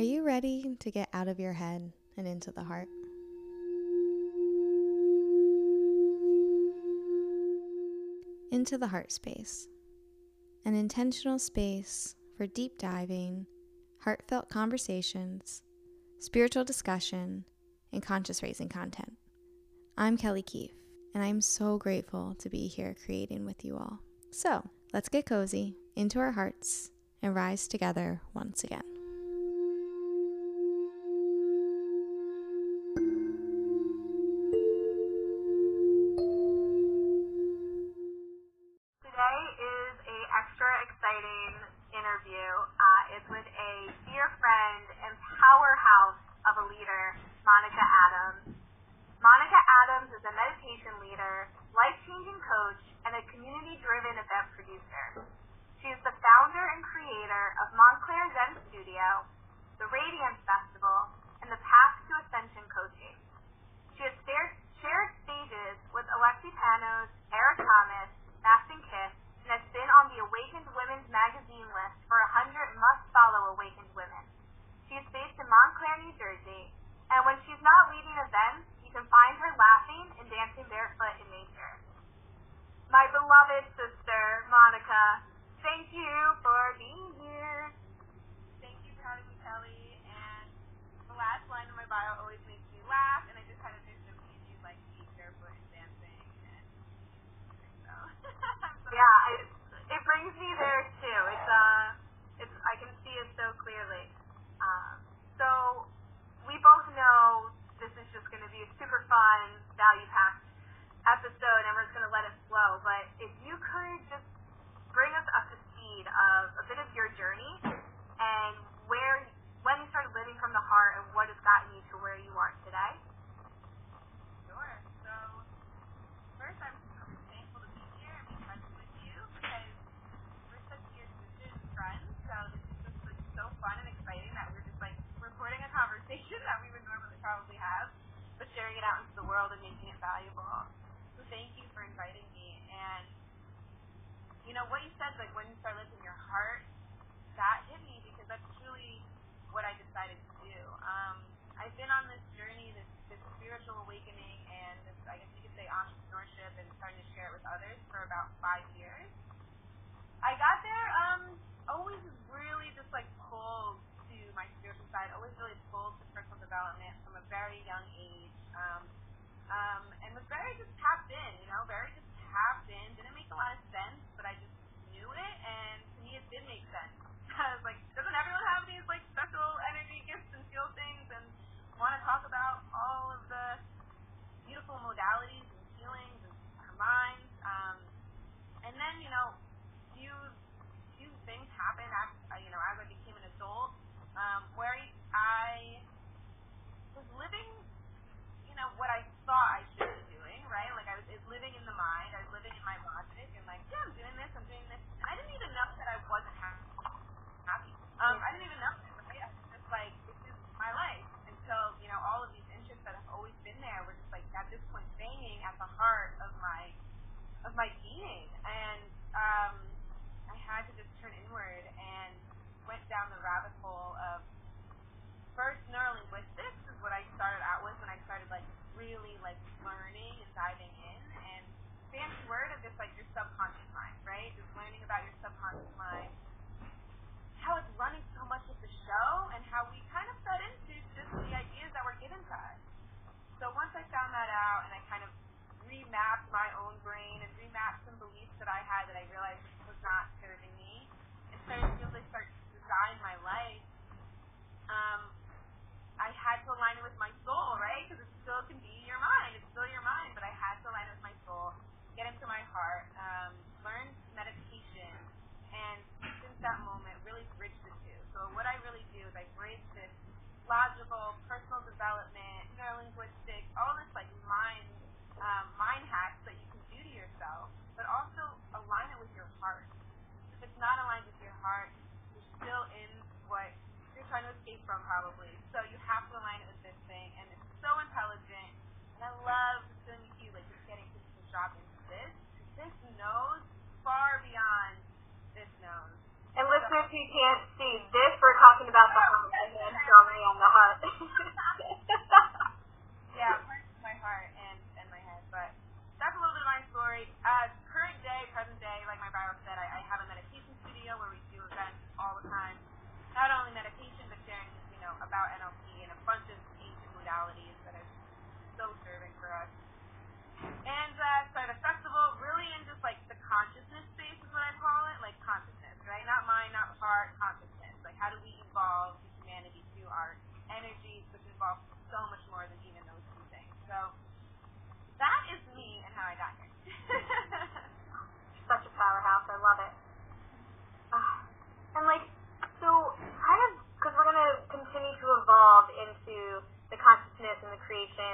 Are you ready to get out of your head and into the heart? Into the heart space, an intentional space for deep diving, heartfelt conversations, spiritual discussion, and conscious raising content. I'm Kelly Keefe, and I'm so grateful to be here creating with you all. So let's get cozy into our hearts and rise together once again.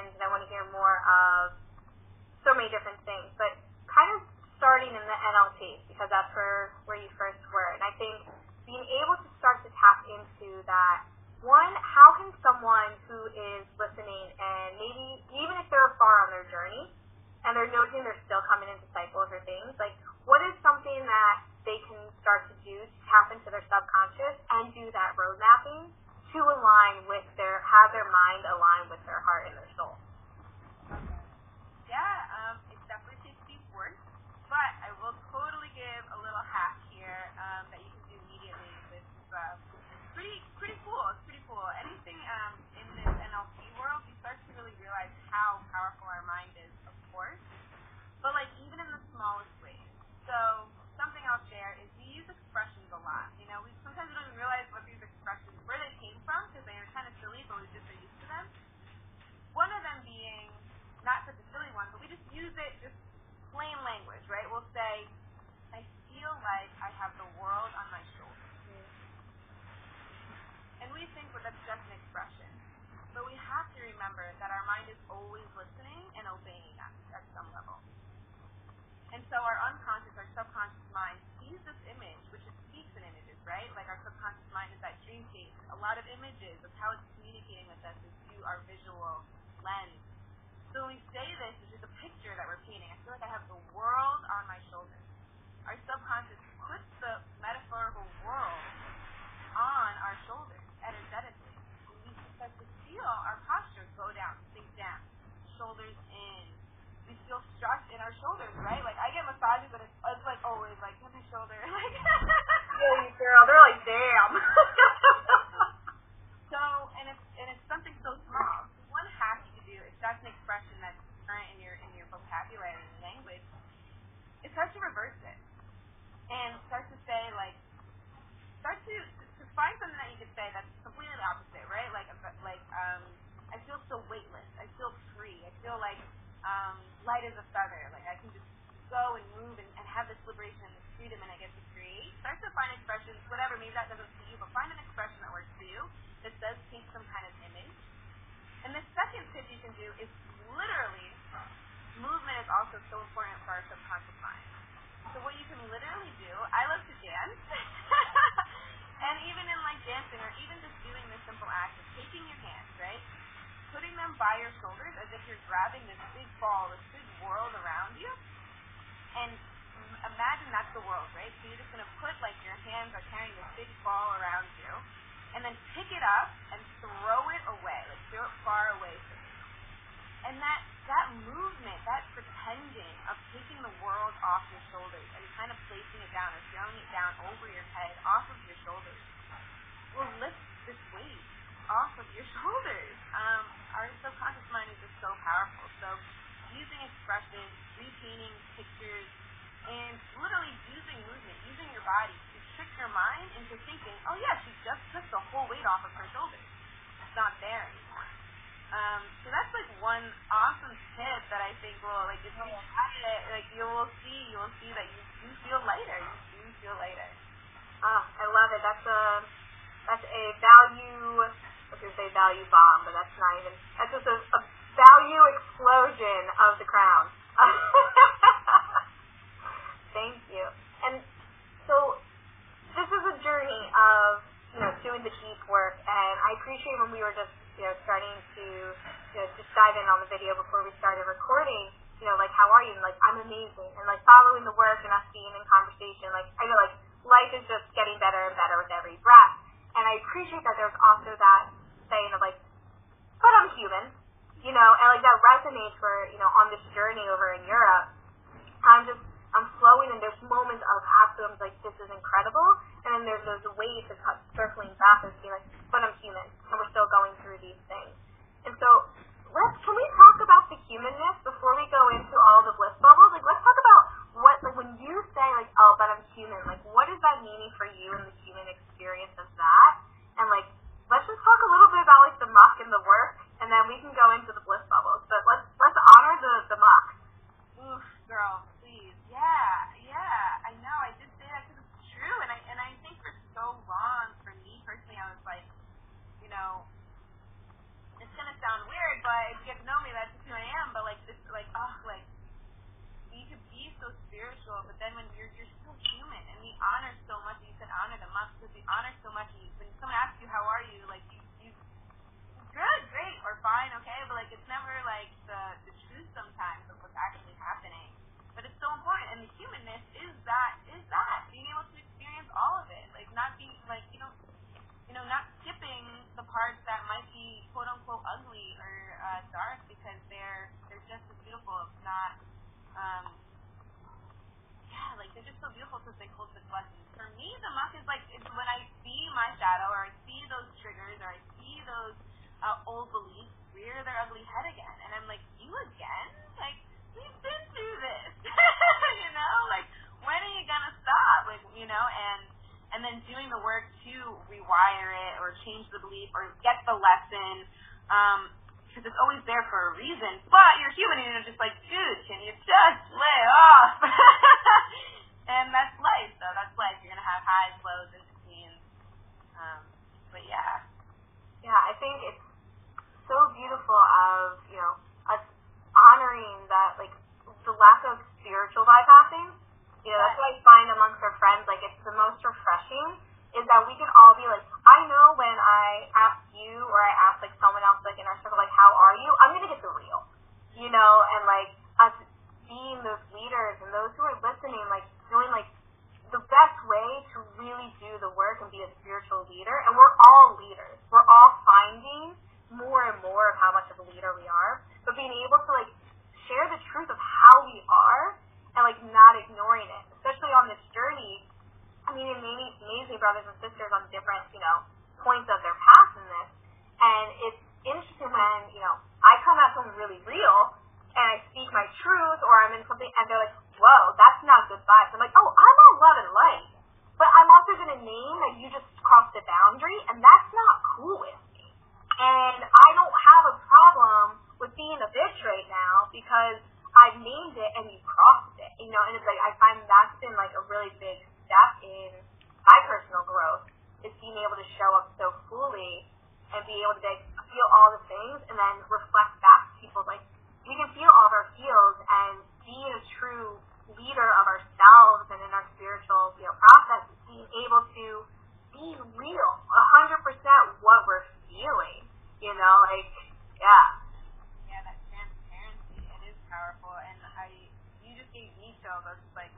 The and I want to hear more of so many different things, but kind of starting in the NLP because that's where where you first were, and I think being able to start to tap into that. One, how can someone who is listening and maybe even if they're far on their journey and they're noticing they're still coming into cycles or things, like what is something that they can start to do to tap into their subconscious and do that road mapping to align with their have their mind align with their heart and their soul. yeah, um, it definitely takes deep work, but I will totally give a little hack here um, that you can do immediately. This is uh, pretty pretty cool. It's pretty cool. Anything um, in this NLP world, you start to really realize how powerful our mind is, of course, but like even in the smallest ways. So something I'll share is we use expressions a lot. You know, we sometimes we don't even realize what these expressions where they came from because they were kind of silly, but we just are used to them. One of them being not such a silly one, but we just use it just plain language, right? We'll say, I feel like I have the world on my shoulders. And we think well, that's just an expression. But we have to remember that our mind is always listening and obeying us at some level. And so our unconscious, our subconscious mind sees this image, which it speaks in images, right? Like our subconscious mind is that dream state. A lot of images of how it's communicating with us is through our visual lens. So when we say this, it's just a picture that we're painting. I feel like I have the world on my shoulders. Our subconscious puts the metaphorical world on our shoulders energetically. We start to feel our posture go down, sink down, shoulders in. We feel stress in our shoulders, right? Like I get massages, but it's, it's like always like my shoulder, like. You girl, they're like, damn. the deep work, and I appreciate when we were just you know starting to you know just dive in on the video before we started recording. You know, like how are you? And like I'm amazing, and like following the work and us being in conversation. Like I know like life is just getting better and better with every breath. And I appreciate that there's also that saying of like, but I'm human, you know, and like that resonates for you know on this journey over in Europe. I'm just I'm flowing, and there's moments of absolute like this is incredible, and there's those waves of circling back and being like, but I'm human, and we're still going through these things. And so let's can we talk about the humanness before we go into all the bliss bubbles? Like let's talk about what like when you say like oh but I'm human, like what is that meaning for you in the human experience of that? And like let's just talk a little bit about like the muck and the work, and then we can go into the bliss bubbles. But let's let's honor the the muck. Oof, girl, please. Yeah, yeah. I know. I did say that because it's true, and I and I think for so long, for me personally, I was like, you know, it's gonna sound weird, but if you get to know me, that's just who I am. But like this, like oh, like you could be so spiritual, but then when you're you're still human, and we honor so much. You said honor the month because we honor so much. When someone asks you how are you, like you you good, great, or fine, okay, but like it's never like the the truth sometimes of what's actually happening. But it's so important, and the humanness is that is that being able to experience all of it, like not being like you know you know, not skipping the parts that might be quote unquote ugly or uh, dark because they're they're just as beautiful, if not um yeah, like they're just so beautiful because they hold such lessons. For me, the muck is like it's when I see my shadow or I see those triggers or I see those uh, old beliefs rear their ugly head again, and I'm like, you again? Like we've been through this, you know? Like when are you gonna stop? Like you know, and and then doing the work to rewire it or change the belief or get the lesson. Um, because it's always there for a reason, but you're human and you're just like, dude, can you just lay off? and that's life, though. That's life. You're gonna have highs, lows, in between. Um, but yeah. Yeah, I think it's so beautiful of, you know, us honoring that, like, the lack of spiritual bypassing. You know, that's what I find amongst our friends, like, it's the most refreshing, is that we can all be like, I know when I ask you or I ask, like, someone else, like, in our circle, like, how are you? I'm gonna get the real. You know, and, like, us being those leaders and those who are listening, like, doing, like, the best way to really do the work and be a spiritual leader, and we're all leaders. We're all finding more and more of how much of a leader we are, but being able to like share the truth of how we are and like not ignoring it, especially on this journey. I mean, it amazing, amazing brothers and sisters on different, you know, points of their path in this, and it's interesting when you know I come at something really real and I speak my truth, or I'm in something, and they're like, "Whoa, that's not good vibes." I'm like, "Oh, I'm all love and light," but I'm also going to name that you just crossed a boundary, and that's not cool with me. And I don't have a problem with being a bitch right now because I've named it and you crossed it. You know, and it's like I find that's been like a really big step in my personal growth is being able to show up so fully and be able to like, feel all the things and then reflect back to people like we can feel all of our feels and being a true leader of ourselves and in our spiritual you know process being able to be real, a hundred percent what we're feeling. You know, like yeah. Yeah, that transparency, it is powerful, and I, you just gave me chills. I like,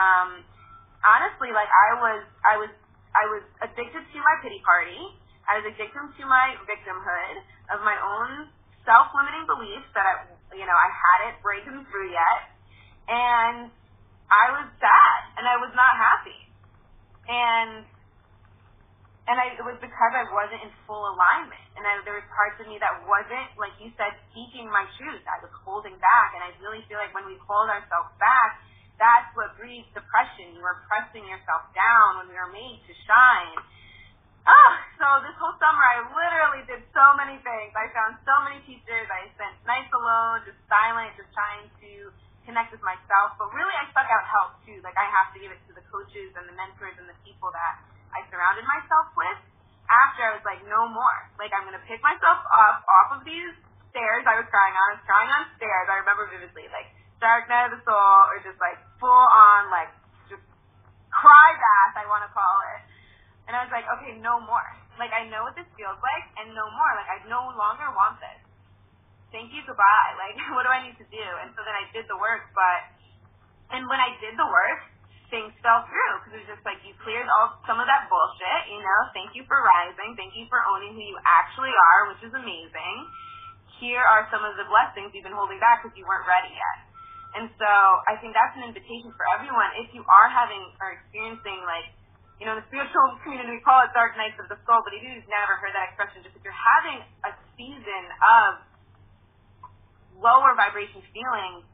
Um, honestly, like I was, I was, I was addicted to my pity party. I was addicted to my victimhood of my own self-limiting beliefs that I, you know, I hadn't breaking through yet, and I was sad and I was not happy, and and I, it was because I wasn't in full alignment, and I, there was parts of me that wasn't, like you said, speaking my truth. I was holding back, and I really feel like when we hold ourselves back, that's what breeds depression. You are pressing yourself down when we are made to shine. Oh, so this whole summer I literally did so many things. I found so many teachers. I spent nights alone, just silent, just trying to connect with myself. But really I stuck out help too. Like I have to give it to the coaches and the mentors and the people that I surrounded myself with. After I was like, no more. Like I'm gonna pick myself up off of these stairs I was crying on. I was crying on stairs. I remember vividly. Like dark night of the soul, or just like full on like just cry bath, I want to call it. And I was like, okay, no more. Like I know what this feels like, and no more. Like I no longer want this. Thank you, goodbye. Like what do I need to do? And so then I did the work, but and when I did the work, things fell through because it was just like you cleared all some of that bullshit. You know, thank you for rising, thank you for owning who you actually are, which is amazing. Here are some of the blessings you've been holding back because you weren't ready yet. And so I think that's an invitation for everyone. If you are having or experiencing like, you know, the spiritual community we call it dark nights of the soul, but if you've never heard that expression, just if you're having a season of lower vibration feelings,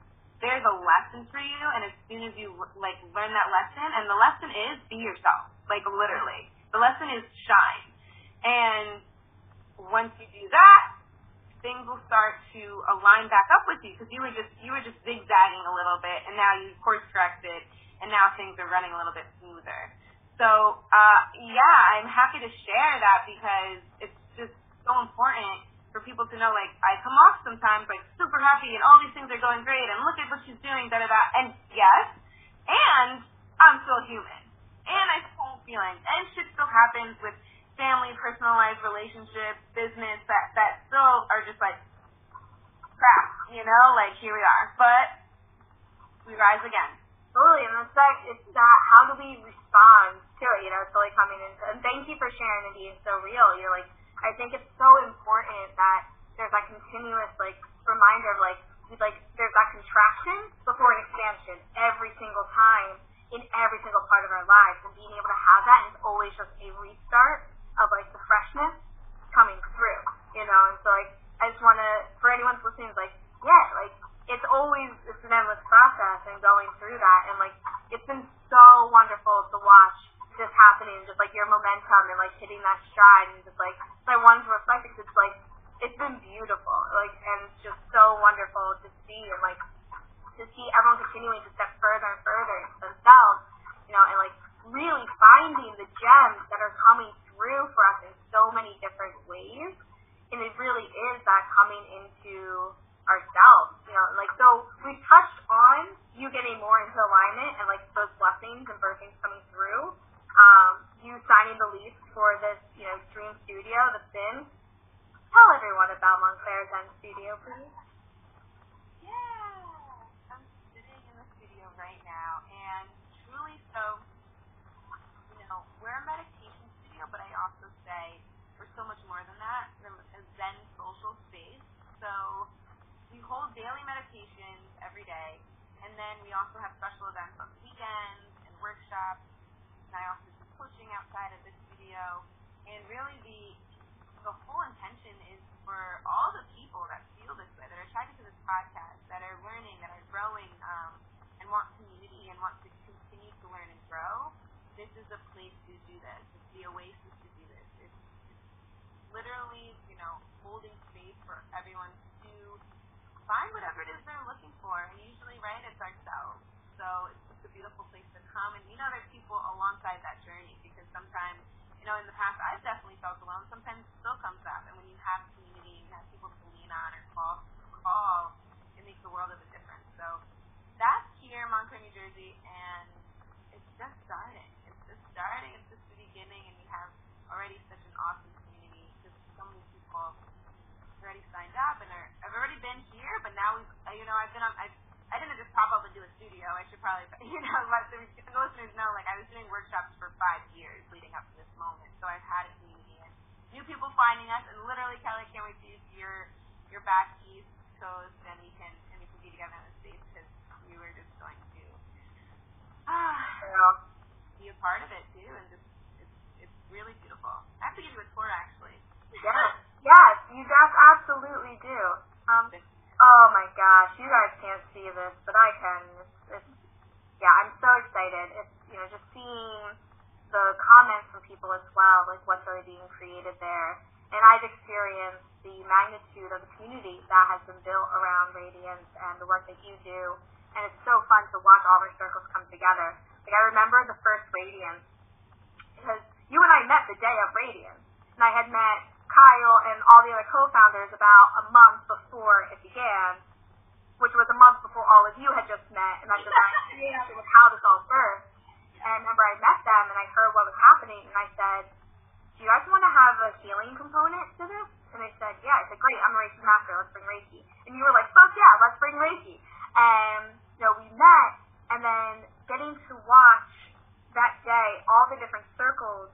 there's a lesson for you, and as soon as you like learn that lesson, and the lesson is be yourself, like literally. The lesson is shine, and once you do that, things will start to align back up with you because you were just you were just zigzagging a little bit, and now you course corrected, and now things are running a little bit smoother. So uh, yeah, I'm happy to share that because it's just so important for people to know. Like I come off sometimes like super happy, and all these things are going great, and look at what she's doing, da da da. And yes, and I'm still human, and I still feelings, and shit still happens with family, personal life, relationships, business that that still are just like crap, you know, like here we are. But we rise again. Totally, and it's that it's that how do we respond to it, you know, it's really coming into and thank you for sharing and being so real. You're like I think it's so important that there's that continuous like reminder of like like there's that contraction before an expansion every single time in every single part of our lives and being able to have that is always just a restart of like the freshness coming through, you know. And so like I just want to, for anyone listening, like yeah, like it's always it's an endless process and going through that, and like it's been so wonderful to watch this happening, just like your momentum and like hitting that stride, and just like so I wanted to reflect because it's like it's been beautiful, like and it's just so wonderful to see and like to see everyone continuing to step further and further probably, you know, let the listeners know, like, I was doing workshops for five years leading up to this moment. So I've had a community and new people finding us. And literally, Kelly, can't wait to see your, your back East Coast and we can, and we can be together in the States because we were just going to, ah, be a part of it too. And just, it's, it's really beautiful. I have to give you a tour, actually. Yes, yes, you guys absolutely do. Um, Oh my gosh, you guys can't see this, but I can. It's, it's yeah, I'm so excited. It's you know just seeing the comments from people as well, like what's already being created there. And I've experienced the magnitude of the community that has been built around Radiance and the work that you do. And it's so fun to watch all our circles come together. Like I remember the first Radiance because you and I met the day of Radiance, and I had met Kyle and all the other co-founders about a month before it began, which was a month before all of you had just met, and that's just with how this all birthed. And I remember I met them and I heard what was happening, and I said, "Do you guys want to have a healing component to this?" And they said, "Yeah." I said, "Great, I'm a Reiki master. Let's bring Reiki." And you were like, "Fuck yeah, let's bring Reiki." And you know, we met, and then getting to watch that day all the different circles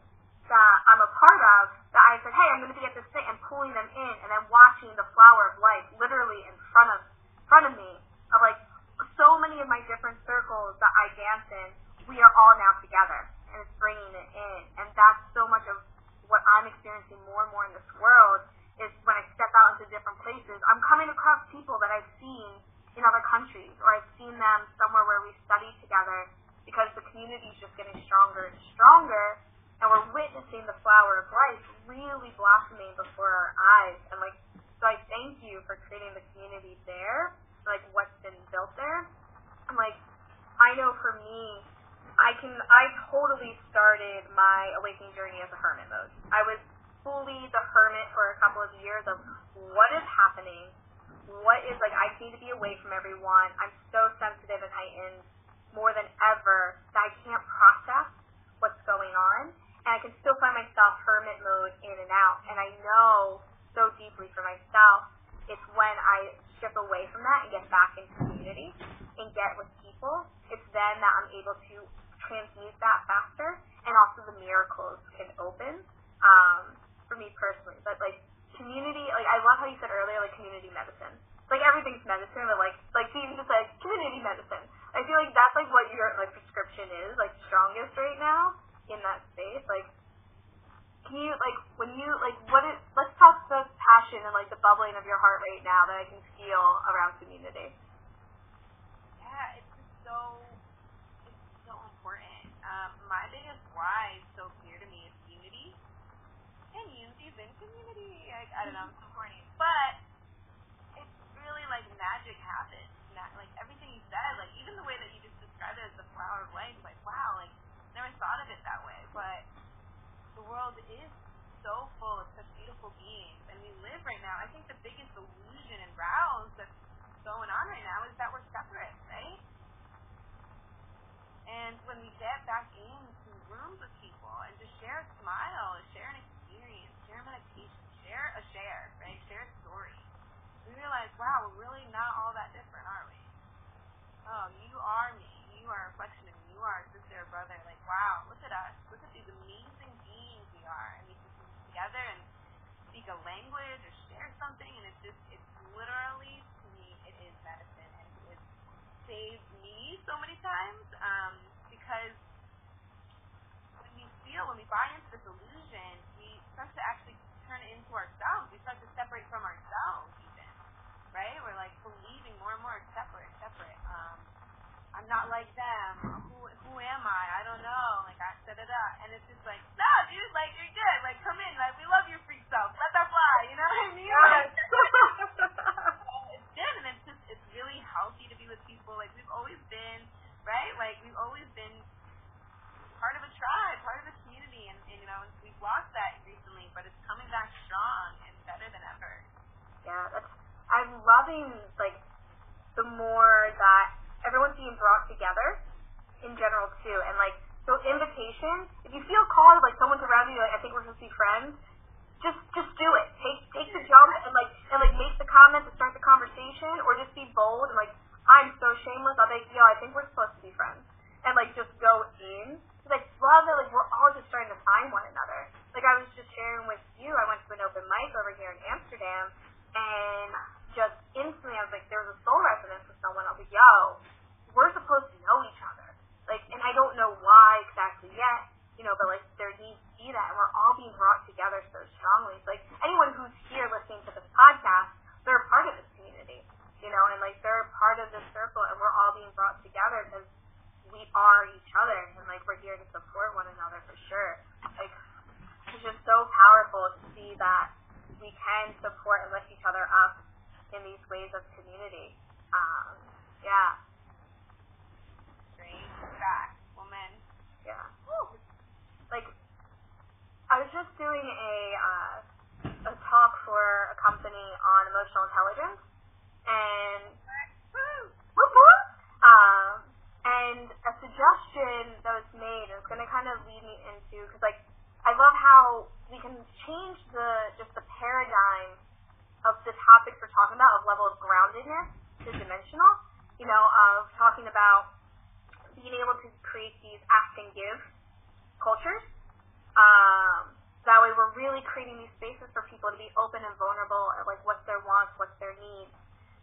that I'm a part of that I said, hey, I'm going to be at this thing and pulling them in and then watching the flower of life literally in front of front of me of like so many of my different circles that I dance in, we are all now together and it's bringing it in. And that's so much of what I'm experiencing more and more in this world is when I step out into different places, I'm coming across people that I've seen in other countries or I've seen them somewhere where we study together because the community is just getting stronger and stronger and we're witnessing the flower of life really blossoming before our eyes. And like, so I thank you for creating the community there, like what's been built there. And like, I know for me, I can, I totally started my awakening journey as a hermit mode. I was fully the hermit for a couple of years of what is happening, what is like, I need to be away from everyone. I'm so sensitive and heightened more than ever that I can't process what's going on and I can still find myself hermit mode in and out. And I know so deeply for myself, it's when I strip away from that and get back into community and get with people, it's then that I'm able to transmute that faster and also the miracles can open um, for me personally. But like community, like I love how you said earlier, like community medicine. Like everything's medicine, but like like even just like community medicine. I feel like that's like what your like prescription is, like strongest right now in that space, like can you like when you like what is let's talk the passion and like the bubbling of your heart right now that I can feel around community. Yeah, it's just so it's so important. Um, my biggest why is so clear to me is unity. And unity's in community. I, I don't know, I'm so corny. But it's really like magic happens. Like everything you said, like even the way that you just described it as the flower of life, like wow, like never thought of it that way, but the world is so full of such beautiful beings, and we live right now. I think the biggest illusion and rouse that's going on right now is that we're separate, right? And when we get back into rooms with people and just share a smile, share an experience, share meditation, share a share, right? Share a story. We realize, wow, we're really not all that different, are we? Oh, you are me. You are a reflection of me. you are a sister or brother. Like, wow, look at us. Look at these amazing are. And we can come together and speak a language or share something. And it's just, it's literally, to me, it is medicine. And it saved me so many times um, because when we feel, when we buy into can change the just the paradigm of the topics we're talking about of level of groundedness to dimensional. You know, of talking about being able to create these ask and give cultures. Um, that way, we're really creating these spaces for people to be open and vulnerable, at like what's their wants, what's their needs,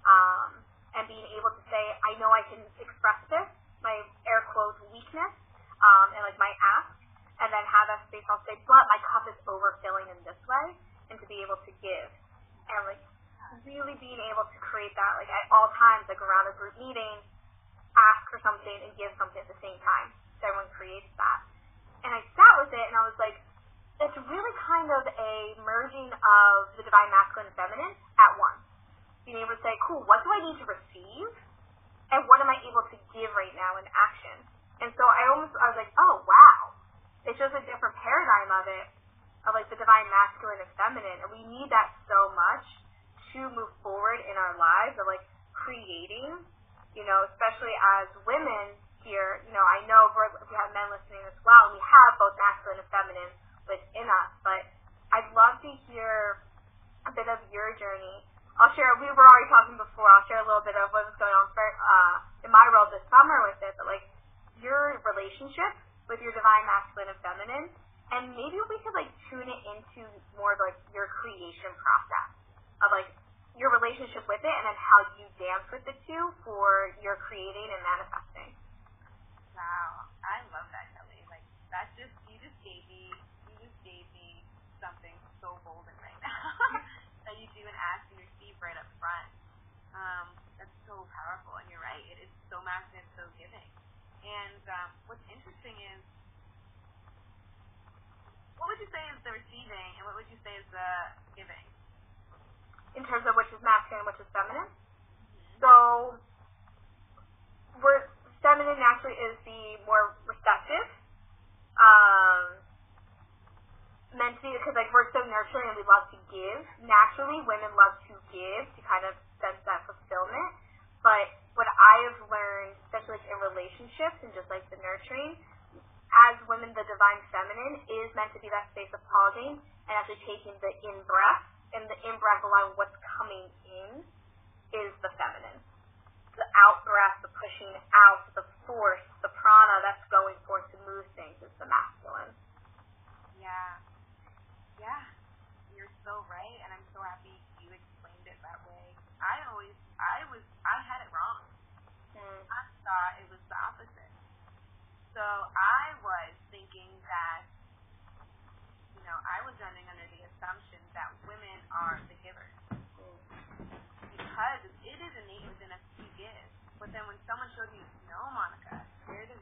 um, and being able to say, I know I can express this, my air quotes weakness, um, and like my ask, and then have that space. I'll say, but my cup is overfilling in this way, and to be able to give, and like really being able to create that like at all times, like around a group meeting, ask for something and give something at the same time. So everyone creates that. And I sat with it and I was like, it's really kind of a merging of the divine masculine and feminine at once. Being able to say, cool, what do I need to receive? And what am I able to give right now in action? And so I almost, I was like, oh, wow. It's just a different paradigm of it, of like the divine masculine and feminine. And we need that so much to move forward in our lives of like creating you know, especially as women here, you know, I know we're, we have men listening as well, and we have both masculine and feminine within us, but I'd love to hear a bit of your journey. I'll share, we were already talking before, I'll share a little bit of what was going on for, uh, in my world this summer with it, but like your relationship with your divine masculine and feminine, and maybe we could like tune it into more of like your creation process of like your relationship with it and then how you dance with the two for your creating and manifesting. Wow, I love that, Kelly. Like that just you just gave me you just gave me something so golden right now that you do and ask and receive right up front. Um, that's so powerful, and you're right. It is so masculine, so giving. And um, what's interesting is, what would you say is the receiving, and what would you say is the giving? in terms of which is masculine and which is feminine. So, we're, feminine naturally is the more receptive. Um, meant to be because like we're so nurturing and we love to give. Naturally, women love to give to kind of sense that fulfillment. But what I have learned, especially like in relationships and just like the nurturing, as women, the divine feminine is meant to be that space of pausing and actually taking the in breath, and the in breath allowing what's coming in is the feminine. The out breath, the pushing out, the force, the prana that's going forth to move things is the masculine. Yeah. Yeah. You're so right, and I'm so happy you explained it that way. I always, I was, I had it wrong. Mm. I thought it was so I was thinking that, you know, I was running under the assumption that women are the givers because it is innate within us to give. But then when someone showed me, no, Monica, they're the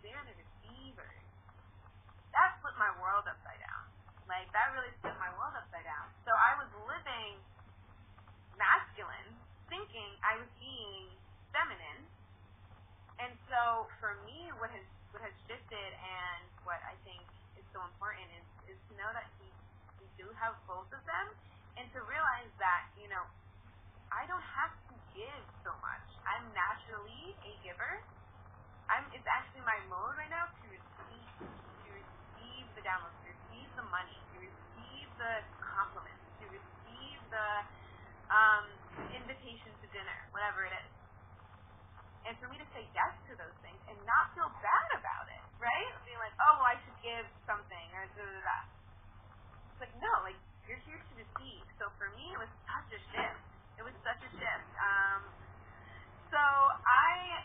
they're the receivers. That flipped my world upside down. Like that really flipped my world upside down. So I was living masculine, thinking I was being feminine. And so for me, what has has shifted and what I think is so important is is to know that we we do have both of them, and to realize that you know I don't have to give so much. I'm naturally a giver. I'm it's actually my mode right now to receive to receive the downloads, to receive the money, to receive the compliments, to receive the um, invitation to dinner, whatever it is. And for me to say yes to those things and not feel bad right? Being like, oh, well, I should give something or da da da. It's like, no, like, you're here to receive. So for me, it was such a shift. It was such a shift. Um, so I,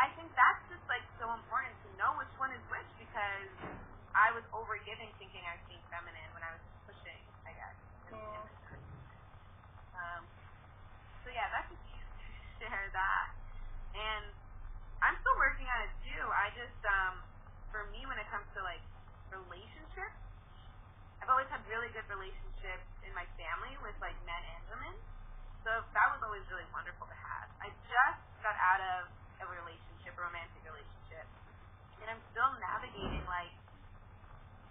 I think that's just like so important to know which one is which because I was over giving thinking I was being feminine when I was pushing, I guess. Yeah. Um, so yeah, that's just to share that. And I'm still working on it too. I just, um, for me, when it comes to like relationships, I've always had really good relationships in my family with like men and women. So that was always really wonderful to have. I just got out of a relationship, a romantic relationship, and I'm still navigating like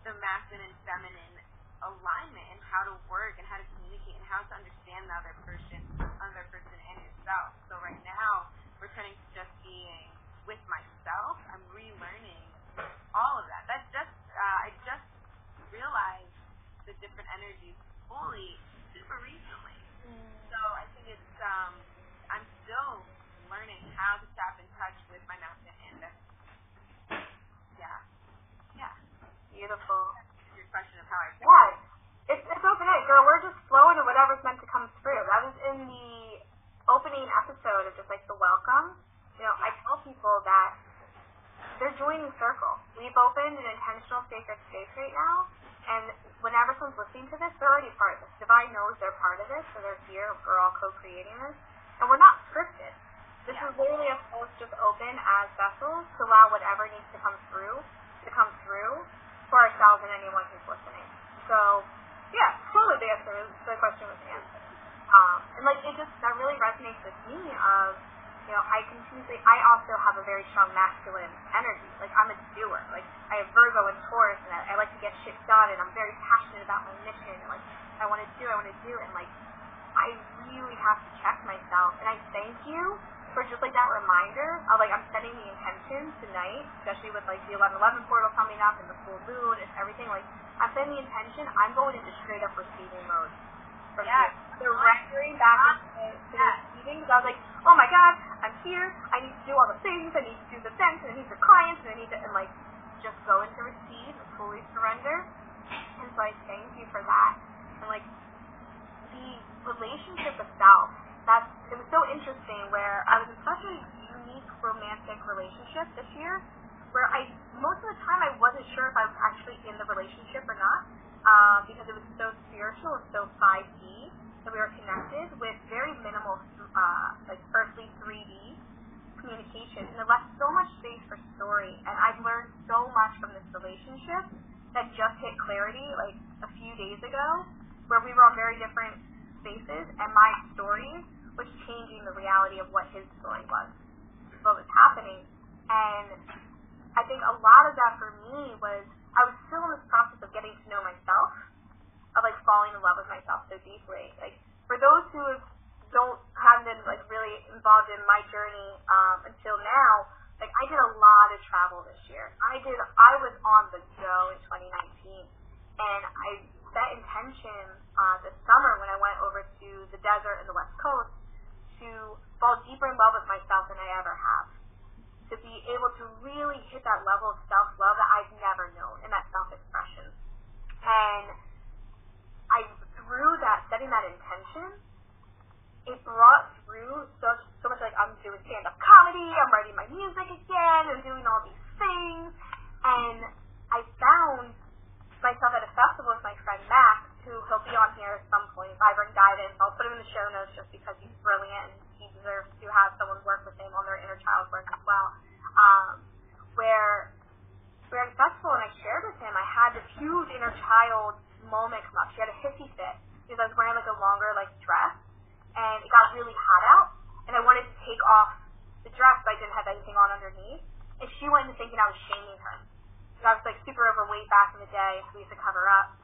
the masculine and feminine alignment and how to work and how to communicate and how to understand the other person, other person and yourself. So right now, returning to just being with myself, I'm relearning all of that. That just uh, I just realized the different energies fully super recently. So I think it's um I'm still learning how to tap in touch with my masculine and. Yeah. Yeah. Beautiful. That's your question of how I feel. Yeah. It's, it's open girl. We're just flowing to whatever's meant to come through. That was in the opening episode of just like the welcome. You know, I tell people that they're joining circle. We've opened an intentional sacred space right now, and whenever someone's listening to this, they're already part of this. Divine knows they're part of this, so they're here. We're all co-creating this, and we're not scripted. This Yeah. is literally a post just open as vessels to allow whatever needs to come through to come through for ourselves and anyone who's listening. So, yeah, totally the answer. is- The question was answered. Um, and like it just that really resonates with me. Of you know, I continuously. I also have a very strong masculine energy. Like I'm a doer. Like I have Virgo and Taurus, and I, I like to get shit done, and I'm very passionate about my mission. And like I want to do, I want to do, and like I really have to check myself. And I thank you for just like that reminder of like I'm setting the intention tonight, especially with like the 1111 portal coming up and the full moon and everything. Like I'm setting the intention. I'm going into straight up receiving mode from Yes. here. Surrendering back ah, into to the Receiving because I was like, oh my god, I'm here. I need to do all the things. I need to do the things. And I need the clients. And I need to and like just go into receive and fully surrender. And so I thank you for that. And like the relationship itself, that's it was so interesting where I was in such a unique romantic relationship this year where I most of the time I wasn't sure if I was actually in the relationship or not. Uh, because it was so spiritual and so 5D that we were connected with very minimal uh, like earthly 3D communication. And it left so much space for story. And I've learned so much from this relationship that just hit clarity like a few days ago where we were on very different spaces and my story was changing the reality of what his story was what was happening. And I think a lot of that for me was I was still in this process of getting to know myself of like falling in love with myself so deeply. Like for those who have don't haven't been like really involved in my journey um, until now. Like I did a lot of travel this year. I did. I was on the go in 2019, and I set intention uh, this summer when I went over to the desert and the West Coast to fall deeper in love with myself than I ever have. To be able to really hit that level of self love that I've never known and that self expression. And I through that setting that intention, it brought so so much like I'm doing stand up comedy, I'm writing my music again, I'm doing all these things, and I found myself at a festival with my friend Max, who he'll be on here at some point. I bring guidance. I'll put him in the show notes just because he's brilliant and he deserves to have someone work with him on their inner child work as well. Um, where we're at a festival and I shared with him, I had this huge inner child moment come up. She had a hissy fit because I was wearing like a longer like dress and it got really hot out and I wanted to take off the dress but I didn't have anything on underneath. And she went into thinking I was shaming her. And I was like super overweight back in the day, so we used to cover up.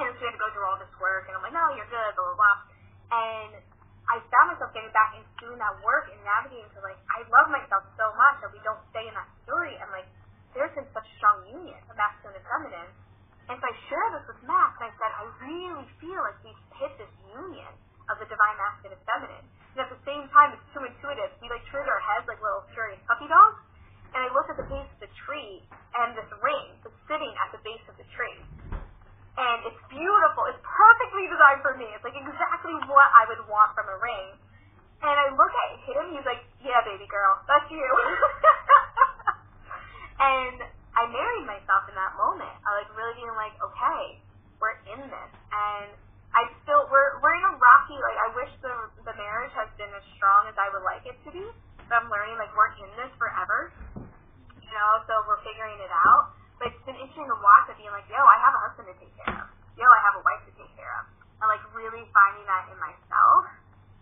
And so we had to go through all this work and I'm like, No, you're good, blah blah blah. And I found myself getting back into doing that work and navigating to like I love myself so much that we don't stay in that story and like there's been such a strong union of masculine and feminine. And so I shared this with Max and I said, I really feel like we've hit this union of the divine masculine and feminine. And at the same time it's too intuitive. We like turn our heads like little curious puppy dogs. And I looked at the base of the tree and this ring was sitting at the base of the tree. And it's beautiful. It's perfectly designed for me. It's like exactly what I would want from a ring. And I look at him, he's like, Yeah, baby girl, that's you. and I married myself in that moment. I like really being like, okay, we're in this, and I still we're we're in a rocky like I wish the the marriage has been as strong as I would like it to be. But I'm learning like we're in this forever, you know. So we're figuring it out. But it's been interesting to watch it being like, yo, I have a husband to take care of. Yo, I have a wife to take care of, and like really finding that in myself.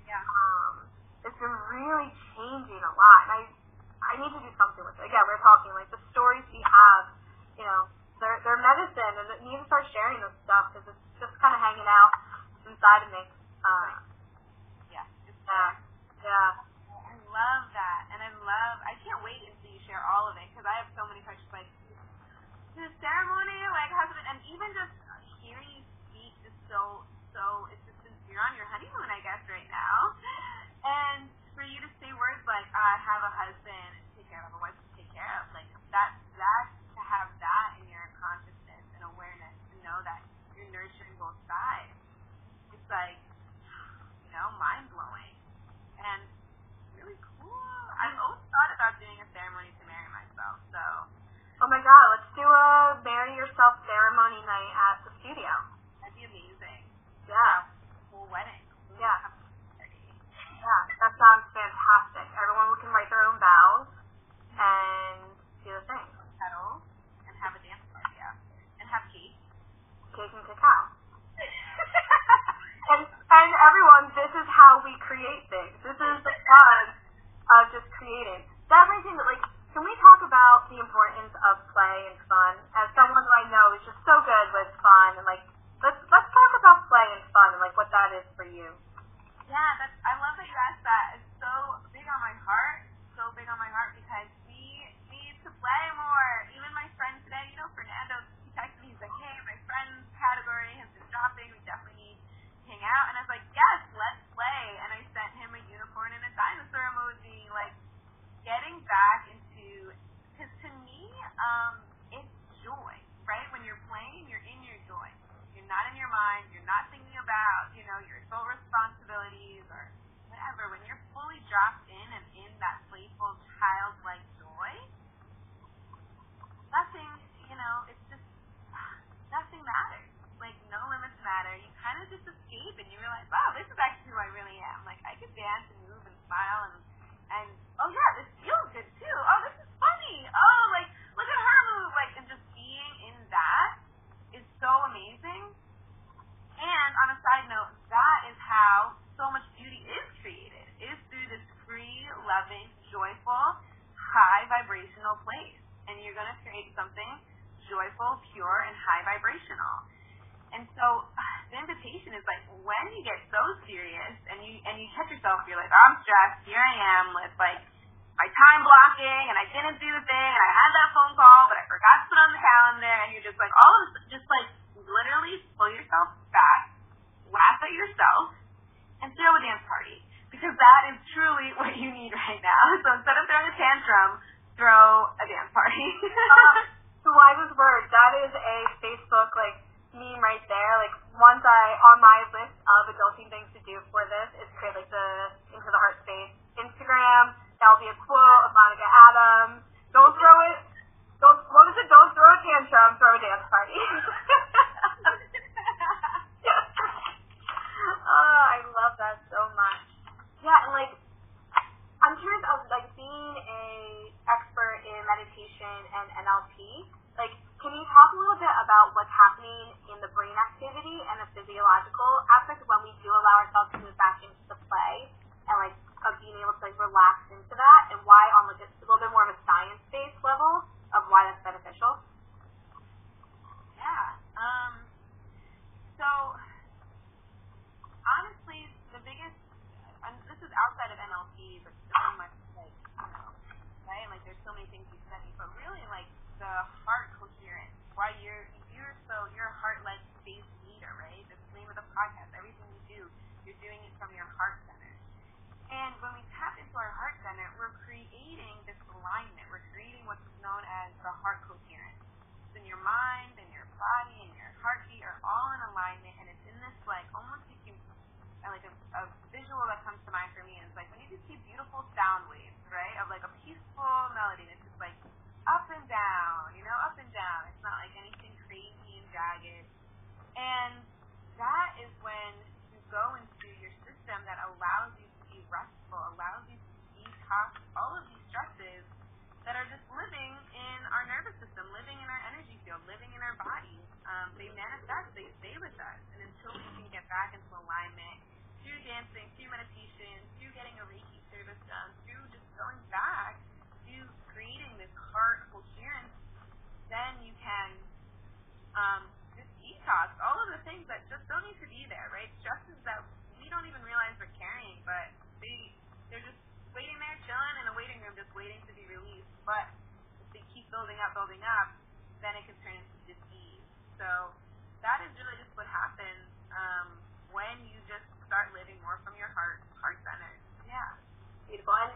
Yeah. Um, it's been really changing a lot, and I I need to do something with it. Again, we're talking like the stories we have, you know, they're they're medicine, and need to start sharing this stuff because it's just kind of hanging out inside of me. Uh, Yeah. Yeah, yeah, I love that, and I love. I can't wait until you share all of it because I have so many questions. Like the ceremony, like husband, and even just hearing you speak is so so. It's just you're on your honeymoon, I guess, right now, and for you to say words like I have a husband to take care of, a wife to take care of, like that that to have that in your consciousness and awareness to know that you're nurturing both sides. It's like you know mind blowing and really cool. I've always thought about doing a ceremony to marry myself, so Oh my God, let's do a marry yourself ceremony night at the studio. that'd be amazing. Yeah, Full wedding. Yeah. Party. yeah, that sounds fantastic. Everyone can write their own vows and do the thing. Petals and have a dance party after. And have cake. Cake and cacao. And and everyone, this is how we create things. This is the fun of just creating. That brings me to like, can we talk about the importance of play and fun? As someone who I know is just so good with fun and like, let's let's talk about play and fun and like what that is for you. Yeah, that's I love that you asked that. It's so big on my heart. So big on my heart because we need to play more. Even my friend today, you know, Fernando, he texted me, he's like, Hey, my friend's category has been dropping, we definitely need to hang out and I was like, Yes, let's play and I sent him a unicorn and a dinosaur emoji, like getting back into because to me, um, it's joy, right? When you're playing, you're in your joy. You're not in your mind. You're not thinking about, you know, your sole responsibilities or whatever. When you're fully dropped in and in that playful, childlike joy, nothing, you know, it's just nothing matters. Like no limits matter. You kind of just escape and you realize, wow, this is actually who I really am. Like I could dance and move and smile and and oh yeah, this feels good too. Oh, this is funny. Oh, like look at her move. Like and just being in that is so amazing. And on a side note, that is how so much beauty is created. Is through this free, loving, joyful, high vibrational place. And you're gonna create something joyful, pure, and high vibrational. And so the invitation is like when you get so serious and you and you catch yourself, you're like, oh, I'm stressed. Here I am with like my time blocking, and I didn't do the thing, and I had that phone call, but I forgot to put on the calendar, and you're just like all of this, just like literally pull yourself back, laugh at yourself, and throw a dance party because that is truly what you need right now. So instead of throwing a tantrum, throw a dance party. Um, the wisest word. That is a Facebook like meme right there. Like once I on my list of adulting things to do for this is create like the into the heart space Instagram. That'll be a quote of Monica Adams. Don't throw it. Don't what is it? Don't throw a tantrum. Throw a dance party. oh, I love that so much. Yeah, and like I'm curious of like being a expert in meditation and NLP. Like, can you talk a little bit about what's happening in the brain activity and the physiological aspect when we do allow ourselves to move back into the play and like of being able to like relax into that and why on like a, a little bit more of a science based level of why that's beneficial? Yeah. Um. So honestly, the biggest, and this is outside of NLP, but so much like you know, right? Like there's so many things you study, but really like the heart coherence. Why you're you're so you're a heart led space leader, right? That's the name of the podcast. Everything you do, you're doing it from your heart center. And when we tap into our heart center, we're creating this alignment. We're creating what's known as the heart coherence. It's in your mind and your body and your heartbeat are all in alignment, and it's in this like almost you can like a, a visual that comes to mind for me is like when you just see beautiful sound waves, right? Of like a peaceful melody, it's just like up and down, you know, up and down. It's not like anything crazy and jagged. And that is when you go into your system that allows you to be restful, allows you to detox all of these stresses that are just living in our nervous system, living in our energy field, living in our bodies. Um, they manifest, they stay with us. And until we can get back into alignment through dancing, through meditation, through getting a Reiki service done, through just going back to creating this heart coherence, then you can um, just detox all of the things that just don't need to be there, right? Stresses that we don't even realize we're carrying, but they they're just waiting there, chilling in a waiting room, just waiting to be released. But if they keep building up, building up, then it can turn into disease. So that is really just what happens um, when you just start living more from your heart, heart center. Yeah. Beautiful. And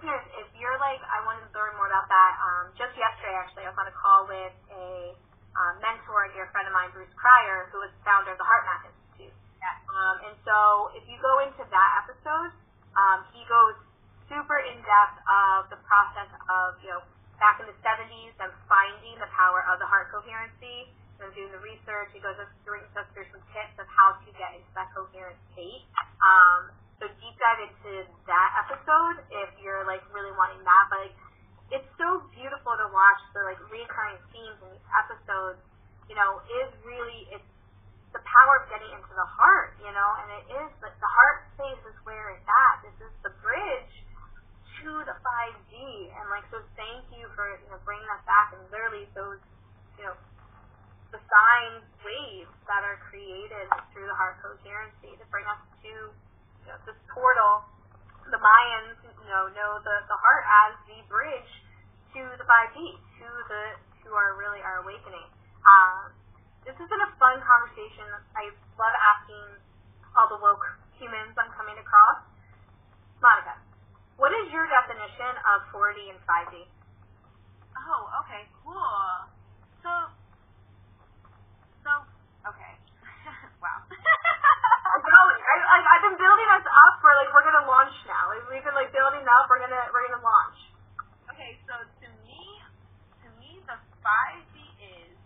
listeners, if you're like, I wanted to learn more about that, um, just yesterday actually, I was on a call with a um, mentor and dear friend of mine, Bruce Cryer, who is founder of the Heart HeartMath Institute. Yeah. Um, and so if you go into that episode, um, he goes super in depth of the process of, you know, back in the 70s, them finding the power of the heart coherency, and doing the research. He goes us through, us through some tips of how to get into that coherent state. Um, so deep dive into that episode if you're like really wanting that. But like, it's so beautiful to watch the like recurring themes in these episodes. You know, is really it's the power of getting into the heart. You know, and it is like the heart space is where it's at. This is the bridge to the 5D. And like, so thank you for you know bringing that back and literally those you know the sine waves that are created through the heart coherency to bring us to this portal. The Mayans, you know, know the, the heart as the bridge to the 5D, to the to our really our awakening. Um, this has been a fun conversation. I love asking all the woke humans I'm coming across. Monica, what is your definition of 4D and 5D? Oh, okay, cool. So, okay. wow. I'm going. I, I, I've been building us up for like we're gonna launch now. Like, we've been like building up. We're gonna we're gonna launch. okay, so to me, to me, the 5D is,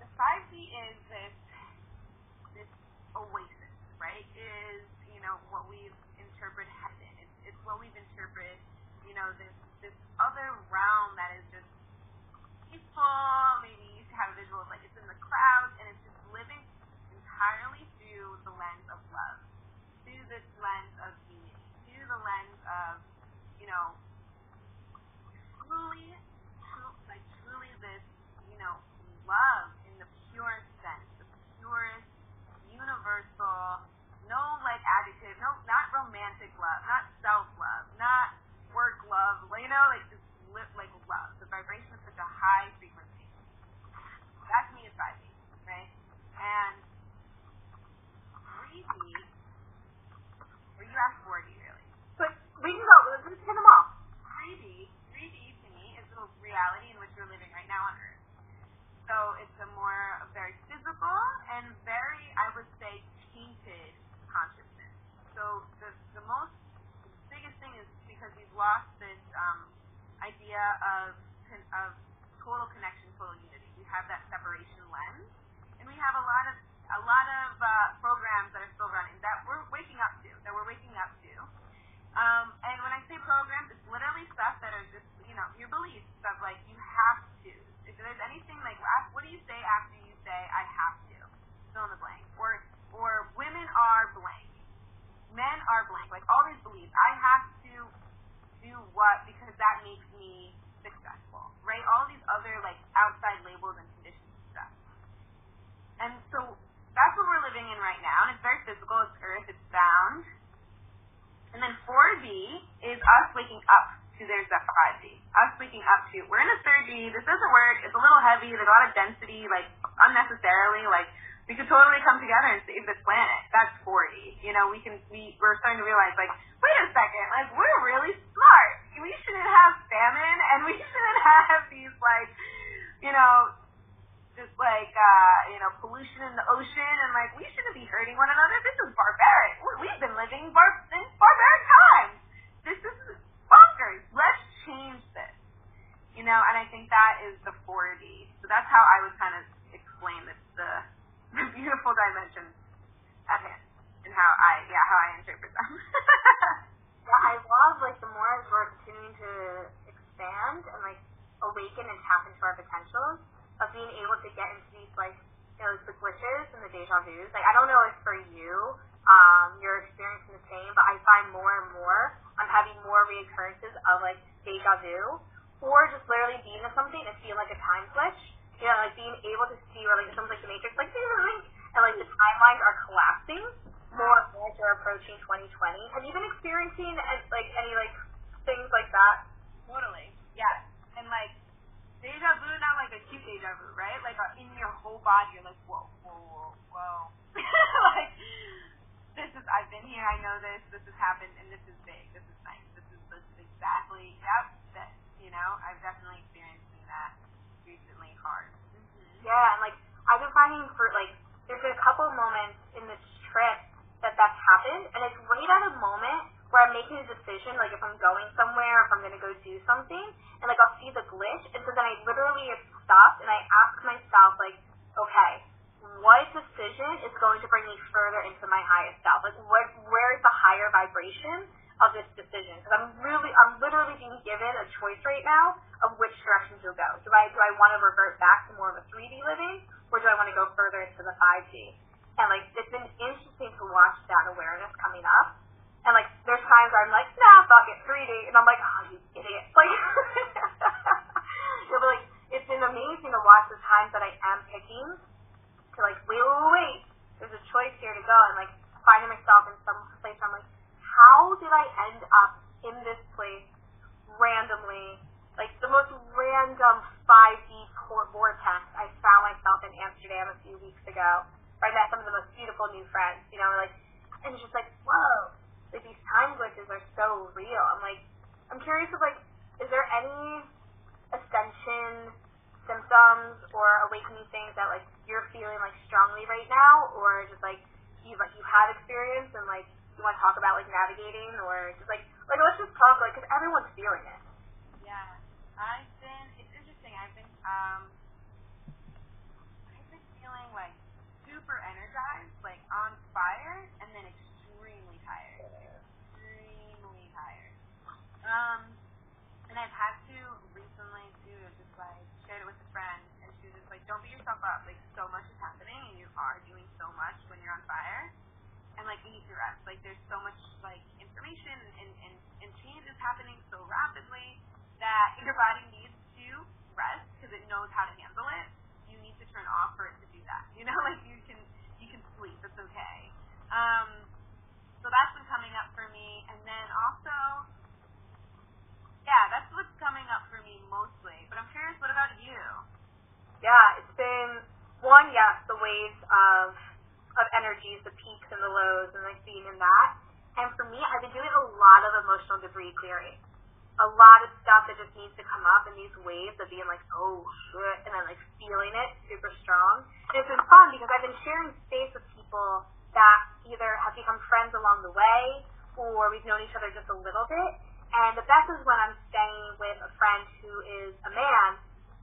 the 5D is this, this oasis, right? Is, you know, what we've interpreted heaven. It's, it's what we've interpreted, you know, this, this other realm that is just peaceful. Maybe you have a visual of like it's in the clouds and it's just living entirely the lens of love, through this lens of unity, through the lens of, you know, truly, true, like truly this, you know, love in the purest sense, the purest, universal, no like adjective, no, not romantic love, not self love, not work love, you know, like just li- like love. The vibration is such a high frequency. That to me is 5D, right? And 3D, or you asked 4D really. But we can go. Let's just hit them all. so the the most the biggest thing is because we've lost this um, idea of of total connection, total unity. We have that separation lens, and we have a lot of a lot of uh, programs that are still running that we're waking up to, that we're waking up to. Um, and when I say programs, it's literally stuff that are just you know your beliefs of like you have to. If there's anything like what do you say after you say I have to? Fill in the blank. Or or women are blank. Men are blank. Like all these beliefs. I have to do what because that makes me successful. Right? All these other like outside labels and conditions and stuff. And so that's what we're living in right now, and it's very physical. It's earth. It's bound. And then 4D is us waking up to there's that 5D. Us waking up to we're in a third D. This doesn't work. It's a little heavy. There's a lot of density, like unnecessarily. Like we could totally come together and save this planet. That's 4D. You know, we can we we're starting to realize like wait a second, like we're really smart. We shouldn't have famine, and we shouldn't have these like you know just like uh, you know pollution in the ocean, and like we shouldn't be hurting one another. This is barbaric. We've been living bar- in barbaric times. This is bonkers. Let's change. You know, and I think that is the 4D. So that's how I would kind of explain the, the, beautiful dimensions at hand and how I yeah how I interpret them. yeah, I love like the more as we're continuing to expand and like awaken and tap into our potentials of being able to get into these like you know the glitches and the deja vu's. Like I don't know if for you um, you're experiencing the same, but I find more and more I'm having more reoccurrences of like deja vu or just literally being in something and feeling like a time glitch. You know, like being able to see or like something like the Matrix, like and like the timelines are collapsing more and more as you're approaching 2020. Have you been experiencing like any like things like that? Totally. Yes. And like deja vu, not like a cute deja vu, right? Like uh, in your whole body, you're like, whoa, whoa, whoa, whoa. like, this is, I've been here, I know this, this has happened, and this is big, this is nice, this is, this is exactly, yep, this, you know? I've definitely experienced that recently hard. Mm-hmm. Yeah, and like, I've been finding for, like, there's been a couple moments in this trip that that's happened, and it's right at a moment where I'm making a decision, like if I'm going somewhere, if I'm gonna go do something, and like I'll see the glitch, and so then I literally have stopped and I ask myself, like, okay, what decision is going to bring me further into my highest self? Like, where where is the higher vibration of this decision? Because I'm really, I'm literally being given a choice right now of which direction to go. Do I do I want to revert back to more of a 3D living, or do I want to go further into the 5D? And like, it's been interesting to watch that awareness coming up and like, there's times where I'm like, nah, fuck it, 3D, and I'm like, oh, you idiot. Like, you'll be like, it's been amazing to watch the times that I am picking to like, wait, wait, wait, there's a choice here to go, and like finding myself in some place where I'm like, how did I end up in this place randomly? Like the most random 5D vortex I found myself in Amsterdam a few weeks ago. Where I met some of the most beautiful new friends, you know, like, and just like, whoa, like these time glitches are so real. I'm like, I'm curious if like, is there any ascension symptoms or awakening things that like you're feeling like strongly right now, or just like you like you had experience and like you want to talk about like navigating, or just like like let's just talk like because everyone's feeling it. Yeah, I've been. It's interesting. I've been um, I've been feeling like super energized, like on fire, and then extremely tired. Extremely tired. Um, and I've had to recently too, just like shared it with a friend, and she was just like, "Don't beat yourself up. Like so much is happening, and you are doing so much when you're on fire, and rest. Like there's so much like information and and and change is happening so rapidly that your body needs to rest because it knows how to handle it. You need to turn off for it to do that. You know, like you can you can sleep. It's okay. Um, so that's been coming up for me. And then also, yeah, that's what's coming up for me mostly. But I'm curious, what about you? Yeah, it's been one, yes, the waves of of energies, the peaks and the lows, and like being in that. And for me, I've been doing a lot of emotional debris clearing. A lot of stuff that just needs to come up in these waves of being like, oh shit, and then like feeling it super strong. And it's been fun because I've been sharing space with people that either have become friends along the way, or we've known each other just a little bit. And the best is when I'm staying with a friend who is a man,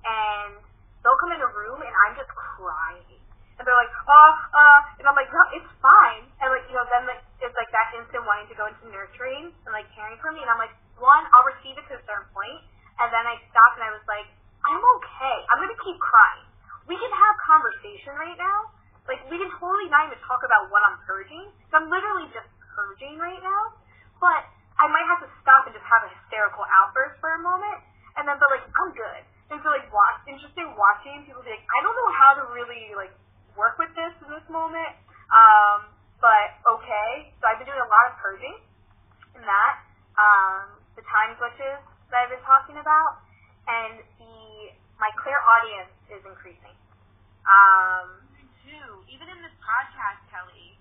and they'll come in a room and I'm just crying. And they're like, uh, uh, and I'm like, no, it's fine. And like, you know, then like, it's like that instant wanting to go into nurturing and like caring for me. And I'm like, one, I'll receive it to a certain point, and then I stopped and I was like, I'm okay. I'm gonna keep crying. We can have conversation right now. Like we can totally not even talk about what I'm purging. So I'm literally just purging right now. But I might have to stop and just have a hysterical outburst for a moment, and then but like I'm good. And so like watch interesting watching people be like, I don't know how to really like work with this in this moment. Um, but okay. So I've been doing a lot of purging in that. Um, the time glitches that I've been talking about, and the my clairaudience is increasing. Um, too. Even in this podcast, Kelly.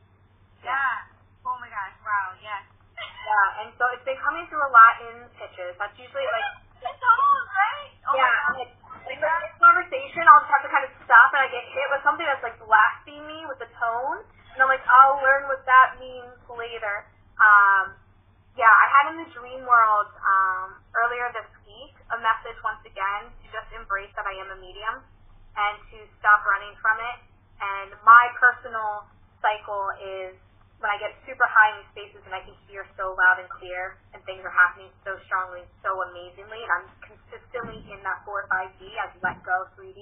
Yeah. Oh my gosh. Wow. Yes. yeah, and so it's been coming through a lot in pitches. That's usually like The tones, right? Oh yeah, my like, like the conversation, I'll just have to kind of stop and I get hit with something that's like blasting me with the tone, and I'm like, I'll learn what that means later. Um, yeah, I had in the dream world um, earlier this week a message once again to just embrace that I am a medium and to stop running from it. And my personal cycle is when I get super high in these spaces and I can hear so loud and clear and things are happening so strongly, so amazingly, and I'm consistently in that 4 or 5D, I let go 3D,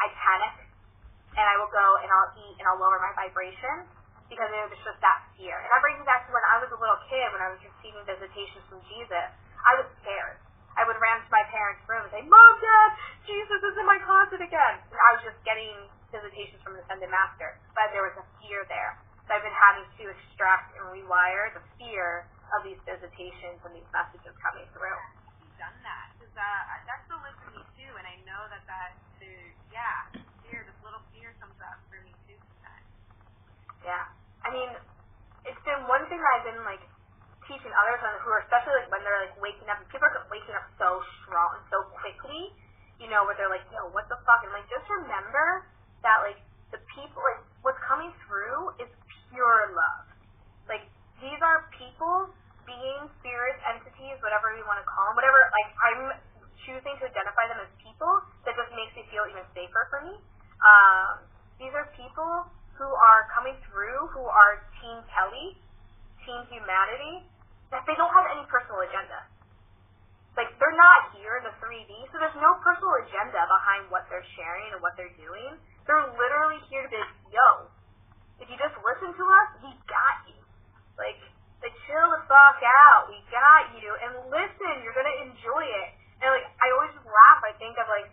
I panic and I will go and I'll eat and I'll lower my vibration because it was just that fear. And that brings me back to when I was a little kid, when I was receiving visitations from Jesus. I was scared. I would run to my parents' room and say, Mom, Dad, Jesus is in my closet again. And I was just getting visitations from the Ascended Master. But there was a fear there. So I've been having to extract and rewire the fear of these visitations and these messages coming through. Done that. Cause, uh, that still lives in me too, and I know that that, the, yeah, fear, this little fear comes up for me too sometimes. Yeah. I mean, it's been one thing that I've been like teaching others on who are especially like when they're like waking up and people are waking up so strong so quickly, you know, where they're like, yo, what the fuck? And like just remember that like the people like what's coming through is pure love. Like these are people, beings, spirits, entities, whatever you want to call them, whatever like I'm choosing to identify them as people that just makes me feel even safer for me. Um, these are people who are coming through who are Team Kelly, Team Humanity, that they don't have any personal agenda. Like they're not here in the 3D, so there's no personal agenda behind what they're sharing and what they're doing. They're literally here to be like, yo, if you just listen to us, we got you. Like, like chill the fuck out. We got you. And listen, you're gonna enjoy it. And like I always just laugh, I think of like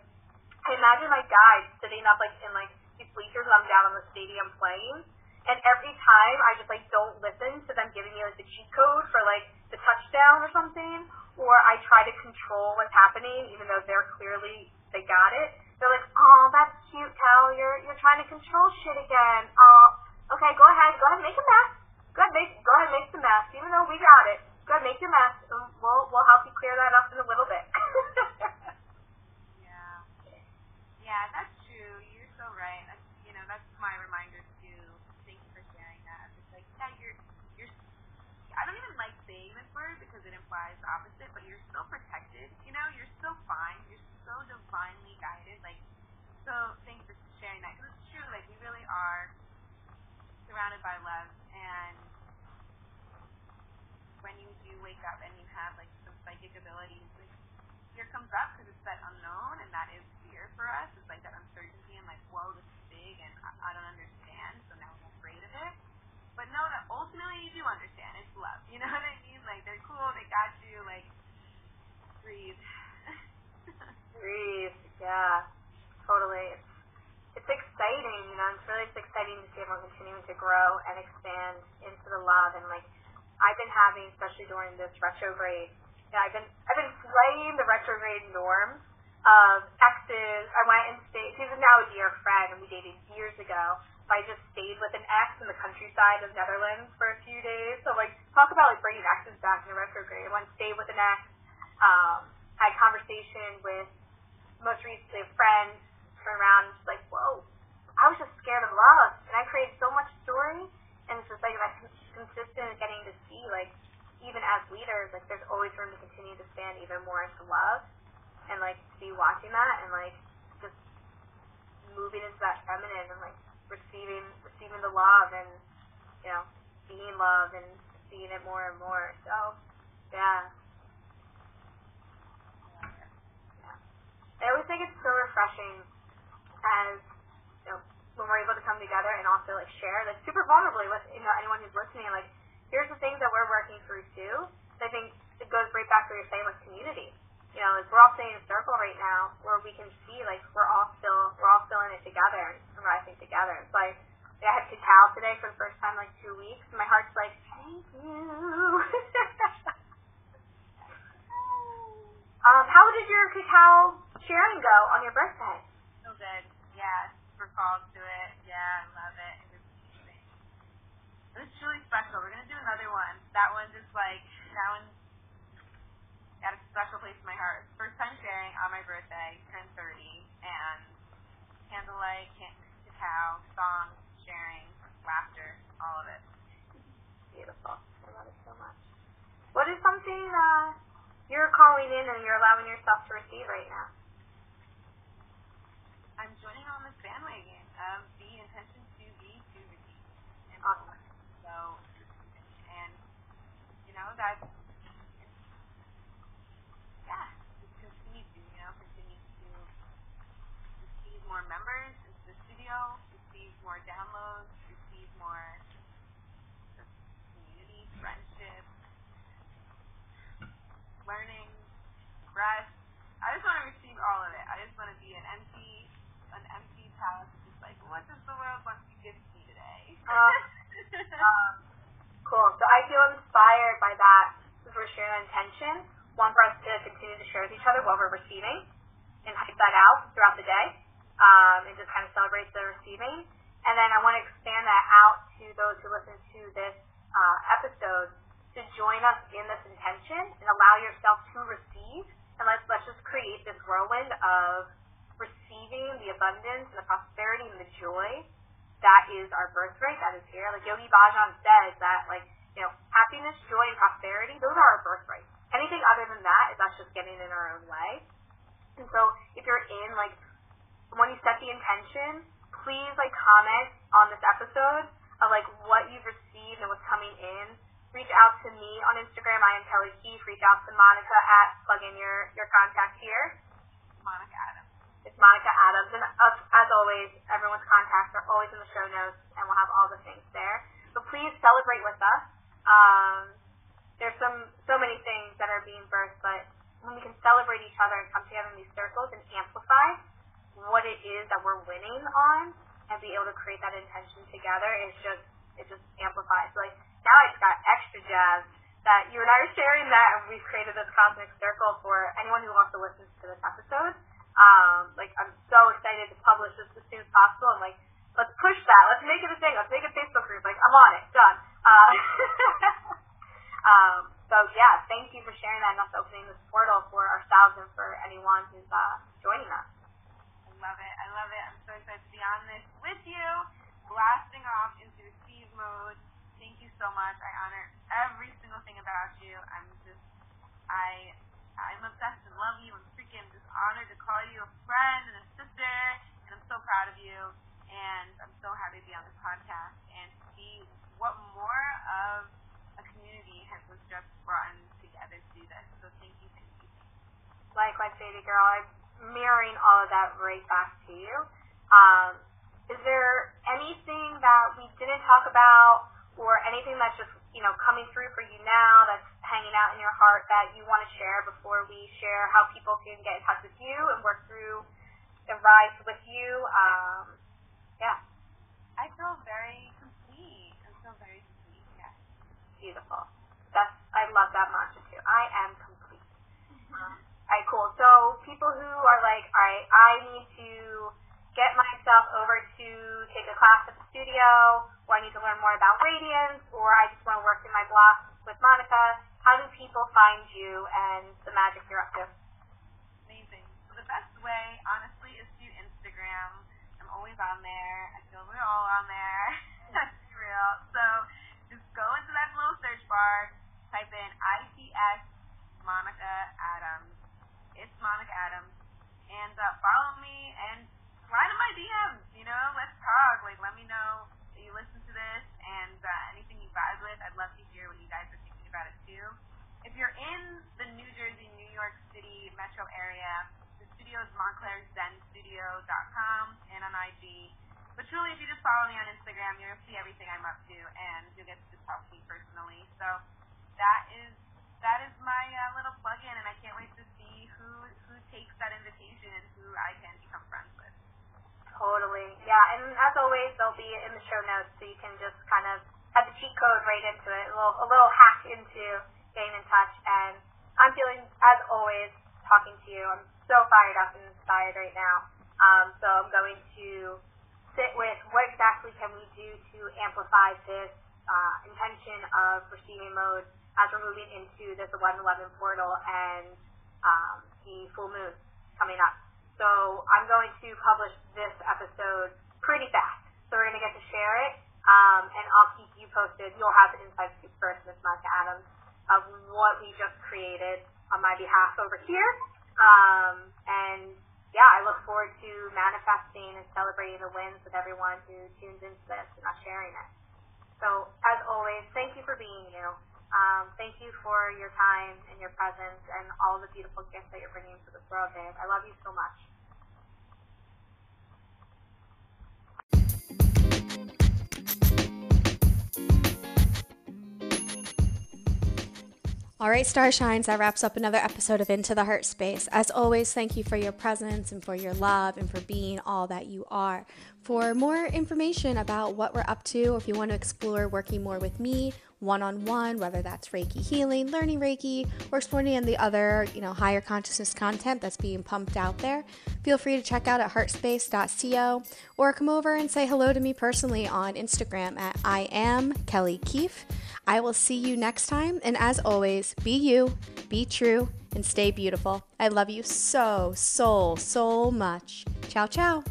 I imagine my guide sitting up like in like these bleachers and I'm down on the stadium playing. And every time I just like don't listen to them giving me like the cheat code for like the touchdown or something, or I try to control what's happening even though they're clearly they got it. They're like, oh, that's cute, Cal. You're you're trying to control shit again. Oh, okay, go ahead, go ahead, make a mess. Go ahead, make go ahead, make the mess. Even though we got it, go ahead, make your mess. And um, we'll we'll help you clear that up in a little bit. Yeah. Yeah, that's true. You're so right. That's, you know, that's my reminder too. Thank you for sharing that. It's like, yeah, you're, you're. I don't even like saying this word because it implies the opposite, but you're still protected. You know, you're still fine. You're so divinely guided. Like, so thanks for sharing that because it's true. Like, we really are surrounded by love, and when you do wake up and you have like some psychic abilities, like fear comes up because it's that unknown, and that is fear for us. It's like that uncertainty and like, whoa, this is big, and I, I don't understand, so now I'm afraid of it. But know that ultimately you do understand. It's love. You know what I mean? Like they're cool, they got you. Like breathe. Breathe. Yeah. Totally. It's it's exciting, you know, it's really it's exciting to see everyone continuing to grow and expand into the love and like I've been having, especially during this retrograde, you know, I've been I've been slaying the retrograde norms of exes. I went and stayed he's now a dear friend and we dated years ago. But I just stayed with an ex in the countryside of Netherlands for a few days. So like talk about like bringing exes back in the retrograde. I went and stayed with an ex, um, had conversation with most recently a friend turned around and was like, whoa, I was just scared of love. And I created so much story, and it's just like that cons- consistent getting like even as leaders, like, there's always room to continue to stand even more into love, and like to be watching that and like just moving into that feminine and like receiving receiving the love and you know being love and seeing it more and more. So yeah. I always think it's so refreshing as when we're able to come together and also like share like super vulnerably with you know anyone who's listening like here's the things that we're working through too. I think it goes right back to what you're saying with community. You know, like we're all sitting in a circle right now where we can see like we're all still we're all still in it together and rising together. It's like I had cacao today for the first time in like two weeks and my heart's like, Thank you Um, how did your cacao sharing go on your birthday? So good. Yeah, called to it. Yeah, I love it. It was amazing. It was truly special. We're gonna do another one. That one just like that one got a special place in my heart. First time sharing on my birthday, turned thirty, and candlelight, can- cacao, songs, sharing, laughter, all of it. Beautiful. I love it so much. What is something uh, you're calling in and you're allowing yourself to receive right now? I'm joining bandwagon of the intention to be to receive. And Awesome. So, and you know that, yeah, just continue to, you know, continue to receive more members into the studio, receive more downloads, receive more just community, friendship, learning, rest. I just want to receive all of it. I just want to be an empty, an empty palace, just like, what does the world want to give me today? Uh, um, cool. So I feel inspired by that because we're sharing an intention. One for us to continue to share with each other what we're receiving and hype that out throughout the day um, and just kind of celebrate the receiving. And then I want to expand that out to those who listen to this uh, episode to join us in this intention and allow yourself to receive. And let's let's just create this whirlwind of receiving the abundance and the prosperity and the joy is our birthright, that is here. Like Yogi Bhajan says that like, you know, happiness, joy, and prosperity, those are our birthrights. Anything other than that is us just getting in our own way. And so if you're in like when you set the intention, please like comment on this episode of like what you've received and what's coming in. Reach out to me on Instagram. I am Kelly Keefe. Reach out to Monica at plug in your, your contact here. Monica. It's Monica Adams. And as, as always, everyone's contacts are always in the show notes, and we'll have all the things there. But please celebrate with us. Um, there's some so many things that are being birthed, but when we can celebrate each other and come together in these circles and amplify what it is that we're winning on, and be able to create that intention together, it's just it just amplifies. Like now, I just got extra jazzed that you and I are sharing that, and we've created this cosmic circle for anyone who wants to listen to this episode. Um, like I'm so excited to publish this as soon as possible. I'm like, let's push that. Let's make it a thing. Let's make a Facebook group. Like I'm on it. Done. Uh, um, so yeah, thank you for sharing that and us opening this portal for ourselves and for anyone who's uh, joining us. I love it. I love it. I'm so excited to be on this with you, blasting off into receive mode. Thank you so much. I honor every single thing about you. I'm just, I, I'm obsessed and love you. I'm freaking just honored to call you a friend and a sister, and I'm so proud of you. And I'm so happy to be on this podcast and see what more of a community has just brought together to do this. So thank you, thank you. Likewise, baby girl. I'm mirroring all of that right back to you. Um, is there anything that we didn't talk about or anything that's just, you know, coming through for you now that's hanging out in your heart that you want to share before we share how people can get in touch with you and work through and rise with you? Um, yeah, I feel very complete. I feel very complete, yes. beautiful. That's I love that mantra too. I am complete. Um, all right, cool. So people who are like, all right, I need to get myself over to take a class at the studio, or I need to learn more about Radiance, or I just want to work in my block with Monica, how do people find you and the magic you're up to? Amazing. So the best way, honestly, is through Instagram. I'm always on there. I feel we're all on there. That's real. So just go into that little search bar, type in ITS Monica Adams. It's Monica Adams. And uh, follow me and slide in my DMs, you know? Let's talk. Like, let me know listen to this and uh, anything you vibe with, I'd love to hear what you guys are thinking about it too. If you're in the New Jersey, New York City metro area, the studio is montclairzenstudio.com and on IG. But truly, if you just follow me on Instagram, you'll see everything I'm up to and you'll get to talk to me personally. So Yeah, and as always, they'll be in the show notes, so you can just kind of have the cheat code right into it, a little, a little hack into getting in touch. And I'm feeling, as always, talking to you. I'm so fired up and inspired right now. Um, so I'm going to sit with what exactly can we do to amplify this uh, intention of receiving mode as we're moving into this 1111 portal and um, the full moon coming up. So I'm going to publish this episode pretty fast. So we're going to get to share it, um, and I'll keep you posted. You'll have the inside scoop first, Miss Monica Adams, of what we just created on my behalf over here. Um, and yeah, I look forward to manifesting and celebrating the wins with everyone who tunes into this and us sharing it. So as always, thank you for being you. Um, thank you for your time and your presence and all the beautiful gifts that you're bringing to this world, babe. I love you so much. All right, Starshines, that wraps up another episode of Into the Heart Space. As always, thank you for your presence and for your love and for being all that you are. For more information about what we're up to, or if you want to explore working more with me one on one, whether that's Reiki healing, learning Reiki, or exploring any the other, you know, higher consciousness content that's being pumped out there, feel free to check out at heartspace.co or come over and say hello to me personally on Instagram at I am Kelly Keefe. I will see you next time, and as always, be you, be true, and stay beautiful. I love you so, so, so much. Ciao, ciao.